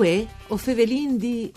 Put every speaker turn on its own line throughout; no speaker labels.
Uè, o fevelin di...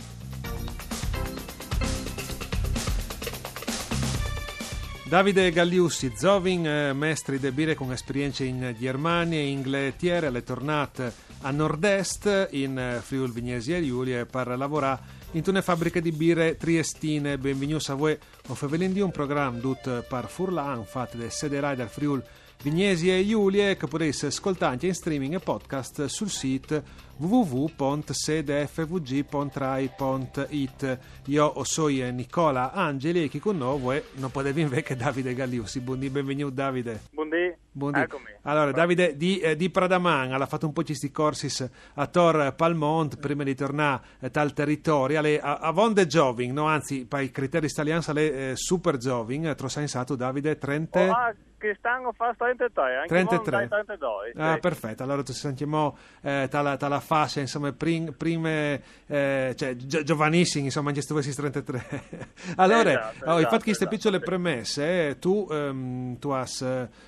Davide Galliussi, Zovin, eh, mestri de bire con esperienze in Germania e Inghilterra, le tornate a nord-est in eh, Friuli Vignesi e Giulia per lavorare in una fabbrica di birre triestine. Benvenuti a voi, o fevelin di un programma tutto per Furlan, fatto da sederai del Friuli Vignesi e Giulie che potete ascoltare in streaming e podcast sul sito www.sedefvg.rai.it Io sono Nicola Angeli e chi con noi non potevi invece Davide Galliussi. Buondì, benvenuto Davide.
Buondì.
Buondì.
Eccomi.
Allora, Davide di, eh, di Pradaman ha fatto un po' questi corsi a Tor Palmont prima di tornare a tal territorio. Le, a, a Vonde Joving, no? anzi, per i criteri italiani, le eh, super Joving, eh, sensato Davide 30...
Oh, ah, che stanno a fare 33, anche
33.
32. Sì.
Ah, perfetto. Allora ci sentiamo eh, tala, tala fascia, insomma, prim, prime, eh, cioè, gi- giovanissimi, insomma, anche se tu 33. allora,
Esatto,
oh,
esatto,
infatti queste
esatto,
piccole
sì.
premesse, eh, tu, ehm, tu hai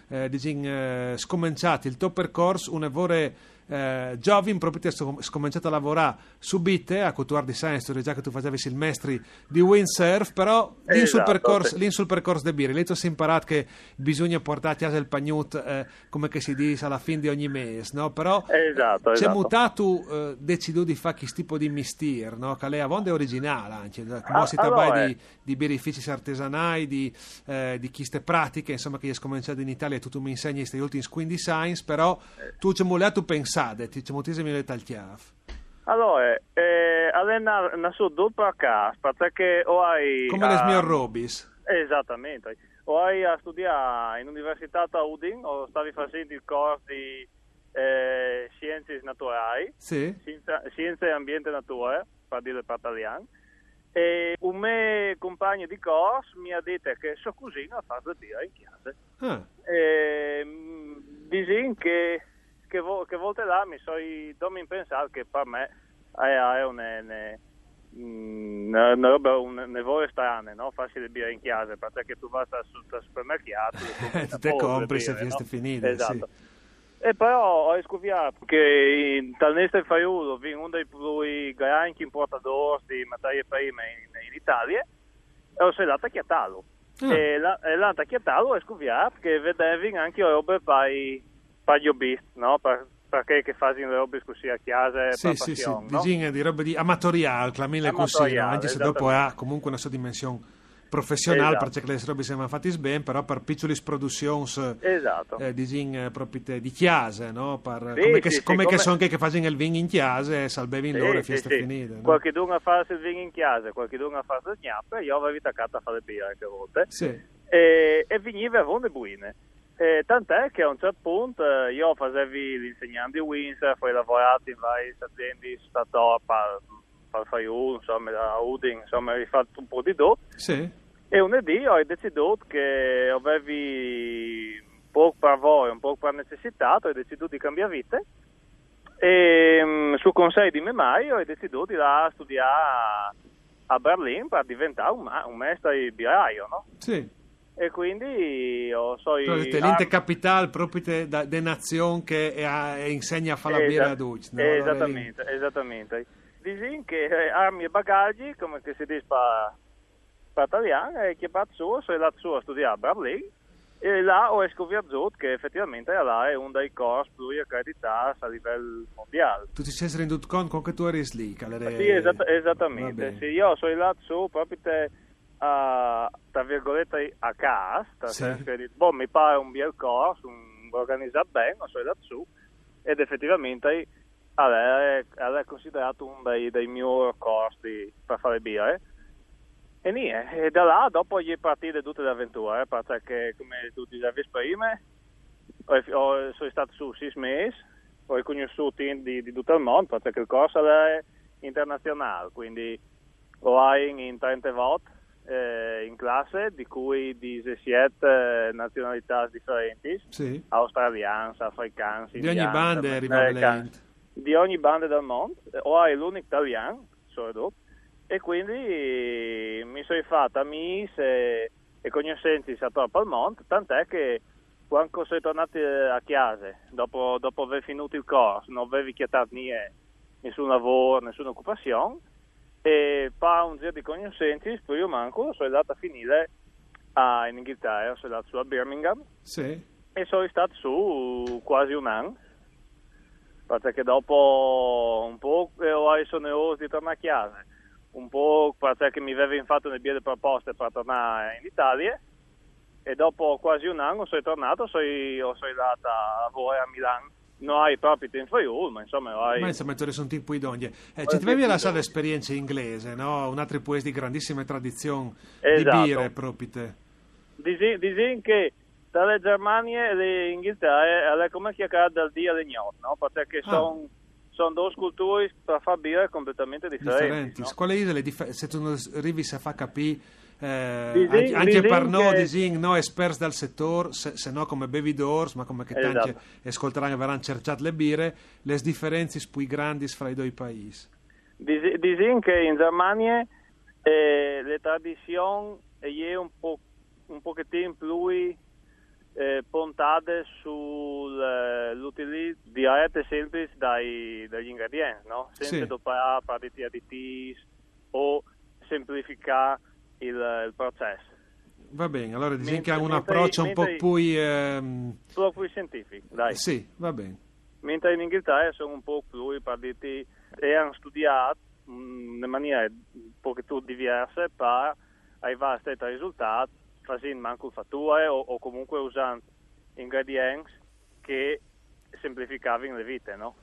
eh, diciamo, eh, scominciato il tuo percorso, una vorre eh, Giovin proprio ti hai scominciato a lavorare subite a Couture Design, storia già che tu facevi il mestri di windsurf, però lì sul
Esatto,
percorso,
sì.
sul percorso birre, lì tu hai imparato che bisogna portare a casa il pagnut, eh, come che si dice, alla fine di ogni mese, no? Però
Esatto,
c'è
esatto.
mutato, eh, decido di fare questo tipo di mistier, no? Che lei a volte è originale anche, come
Ah,
si
allora, eh.
di, di birrifici artesanali, di, eh, di chiste pratiche, insomma, che hai scominciato in Italia e tu, tu mi insegni questi ultimi squindi science, però
Eh.
tu ci hai tu pensate, ti ci hai le talchiaf.
Allora, eh, allena una su doppia casa, perché o hai...
Come le mie robis.
Esattamente. O hai a studiare in università a Udin, o stavi facendo il corso di eh, scienze naturali,
Sì?
scienza- scienze e ambiente natura, per dire per italiano. E un mio compagno di corso mi ha detto che so cosina fa birra in chiesa.
Ah,
E, disin che, che, vo- che volte là mi sono domin pensare che per me è, una, una, mm, una, roba, un nevole strane, no? Farsi le birre in chiesa, perché tu vai al su- al supermercato e
tu te
compri
se fieste
no?
finite,
Esatto. E però ho scoperto che in, dal Neste Faiulo viene uno dei più grandi importatori di materie prime in, in Italia e ho andato a chiatarlo.
Ah.
E la- e l'andato a chiatarlo e scoperto che vedevi anche robe per gli hobbisti, no? Per- perché che fanno le robe così a chiesa
Sì,
per
sì, sì,
passione, no?
Disegna di roba di amatoriale, clamile così, no? Anche se dopo
esattamente.
ha comunque una sua dimensione professionale,
Esatto.
perché le robe sembrano fatte bene, però per piccole produzioni
Esatto.
eh, disegna proprio di chiase, no? Per-
Sì,
come che,
sì, sì,
come che
come-
sono che, che fanno il vino in chiase e salvevi
Sì,
loro e
sì,
fieste
sì.
finite. No?
Qualche dunga fa il vino in chiesa, qualche dunga fa il gnappa, io avevo attaccato a fare le birre anche a volte.
Sì.
e, e veniva ronde buine. E tant'è che a un certo punto eh, io facevo l'insegnante di Windsor, poi ho lavorato in varie aziende statali per, per Faiù, insomma, a Udin, insomma, ho fatto un po' di do.
Sì.
E un dì ho deciso che avevi un po' per voi, un po' per necessità, ho deciso di cambiare vita. E mm, su consiglio di mia madre ho deciso di andare a studiare a Berlino per diventare un, un maestro di birraio, no?
Sì.
E quindi io so
Però te l'inte capital proprio te da, de nazione che è e insegna a fare la birra a Duc. no? Allora lì-
Esattamente, esattamente. Dici che eh, armi e bagagli, come che si dice per, per italiano, e che fatto su, sono andato su a studiare a Berlino e là ho scoperto che effettivamente là è uno dei corsi più accreditati a livello mondiale.
Tu ti sei renduto conto con che tu eri lì?
Sì, esatt- esattamente. Sì, io sono andato su proprio te, a, tra virgolette a casa,
Sì.
boh, mi pare un bel corso, un, organizzato bene, sono andato su ed effettivamente allora, è, allora è considerato uno dei, dei miei corsi per fare birre. E niente, e da là dopo gli partite tutte le avventure, perché come tu dicevi prima, sono stato su sei mesi, ho conosciuto in- di, di tutto il mondo, perché il corso è internazionale, quindi ho hai in 30 volte eh, in classe, di cui 17 nazionalità differenti,
Sì.
australiani, africani,
Di ogni banda arriva
di ogni banda del mondo, o hai l'unico italiano, solo e quindi mi sono fatto amici e, e conoscenti attorno al mondo, tant'è che quando sono tornato a casa, dopo, dopo aver finito il corso, non avevi chiatato niente, nessun lavoro, nessuna occupazione e fa un giro di conoscenze, poi io manco, sono andato a finire a, in Inghilterra, sono andato su a Birmingham.
Sì.
e sono stato su quasi un anno. Perché dopo un po' io sono nervoso di tornare a casa un po' perché mi avevano fatto le biede proposte per tornare in Italia e dopo quasi un anno sono tornato sono, sono andato a lavorare a Milano non hai proprio tempo io ma insomma hai...
Ma insomma, sono un tipo idonje. Eh, ci ti avevi lasciato l'esperienza inglese, no? Un altro paese di grandissime tradizioni
Esatto.
di birre proprio te.
Dici, che dalle Germania e l'Inghilterra è come chiacchierare dal dia gnot, no? Perché
Ah.
Sono due culture per fare birre completamente differenti.
differenti.
no?
Quale isole dif- se tu non arrivi a far capire eh,
Disin-
anche, per noi
che-
disin, no esperti dal settore se, se no come bevidors ma come che tanti
Esatto.
ascolteranno e verranno cercate le birre le differenze poi grandi fra i due paesi
dici che in Germania eh, le tradizioni è un po' un pochettino più eh, puntate sull'utilizzo diretto e semplice dai- dagli ingredienti, no? Senza
Sì.
doppare partiti additivi o semplificare il, il processo.
va bene allora disin che ha un
mentre-
approccio un po' più ehm,
Proprio scientifico, dai.
sì va bene
Mentre in Inghilterra sono un po' più partiti e hanno studiato mm, in maniera un pochettino diversa per arrivare a questo risultato facendo manco fatture o, o comunque usando ingredienti che semplificavano le vite, no?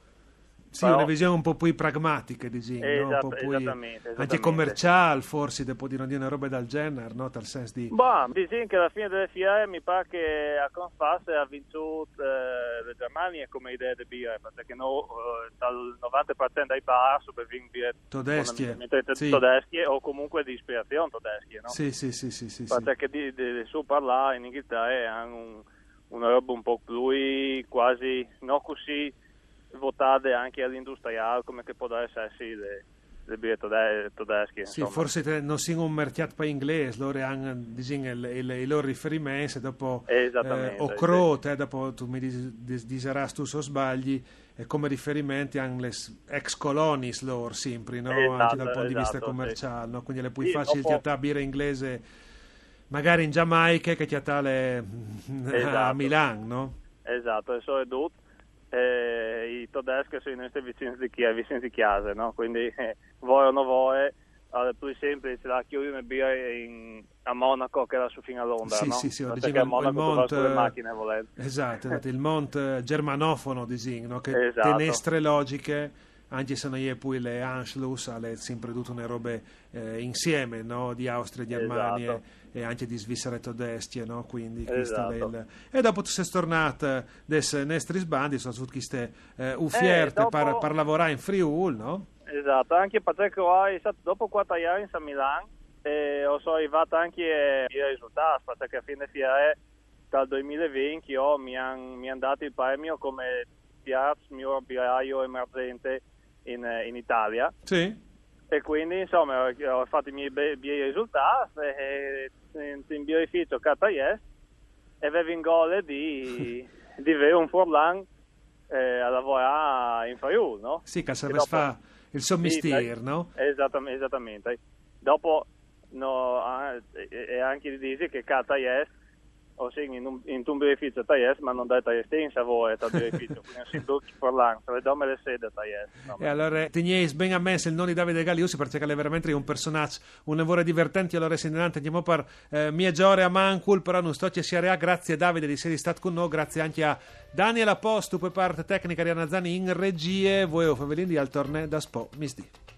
Sì
Però-
una visione un po' più pragmatica no? un
Esatto,
po' più
esattamente,
anche
esattamente.
commerciale forse dopo di non dire una roba del genere no? tal senso di
Boh, dici che alla fine delle fiere mi pare che a Confas ha vinto eh, la Germania come idea di birra, perché no, eh, dal 90% dei bar sopravvivono birre
Tedesche, sì.
tedesche o comunque di ispirazione tedesche, no?
sì sì sì sì sì, sì.
Perché di, di, di su parlare in Inghilterra hanno un, una roba un po' più quasi non così votate anche all'industriale come che può essere le, le birre tede- tedesche.
Sì, forse te- non sono un mercato per inglese, loro hanno diciamo, il- il- i loro riferimenti, e dopo
Esattamente,
o
sì.
crote, dopo tu mi dis- dis- diseras tu se sbagli, e come riferimenti hanno le ex colonies loro sempre, no?
Esatto,
anche dal punto di vista
esatto,
commerciale, no? quindi le più
Sì,
facili
dopo-
a birra inglese magari in Giamaica che ti a a
Esatto.
Milano, no?
Esatto, e so è tutto. Eh, I tedeschi sono i nostri vicini di Chiesa, vicini di casa, no? Quindi eh, vuoi o non vuoi, è più semplice la birra in- a Monaco che era su fino a Londra,
Sì,
no?
sì, sì,
Perché a
il-
Monaco
il Mont,
le
eh,
macchine volendo.
Esatto, esatto, il Mont eh, germanofono disegno, no? che
Esatto.
tenestre logiche, anche se non è poi le Anschluss, alle sempre tutte le robe eh, insieme, no? di Austria, Germania
Esatto.
e anche di Svizzera e Tedeschi, no? quindi
Esatto.
il- E dopo tu sei tornato des nestri sbandi, sono tutti queste eh, uffierte
dopo-
per, per lavorare in Friul, no?
Esatto, anche perché ho stato dopo quattro anni a Milano e ho sono arrivato anche ai risultati, perché a fine fiere dal 2020 io mi hanno han dato il premio come Piaz, mio birraio emergente in, in Italia.
Sì.
E quindi insomma ho, fatto i miei be- bei risultati e in, in birrificio Cataies e avevo in gole di, di avere un Forlan eh, a lavorare in Friuli, no?
Sì, che serve fa il suo
Sì,
no?
Esattamente, esattamente. Dopo no, e e anche di dire che Cataies o sì, in un, in un birrificio Taies, ma non dai Taies in Savoia, dal birrificio, quindi si ducchi Forlan, le dome le sede Taies.
E allora tenieis ben a me il nome di Davide Galiussi perché è veramente un personaggio, un lavoro divertente. Allora, segnalante, andiamo per eh, mie giore a Mancul, però non sto a sia Grazie Davide di essere stato con noi, grazie anche a Daniela Postu per parte tecnica di Anazzani in regie. Voi o Favelini al torneo da Spo, misdi.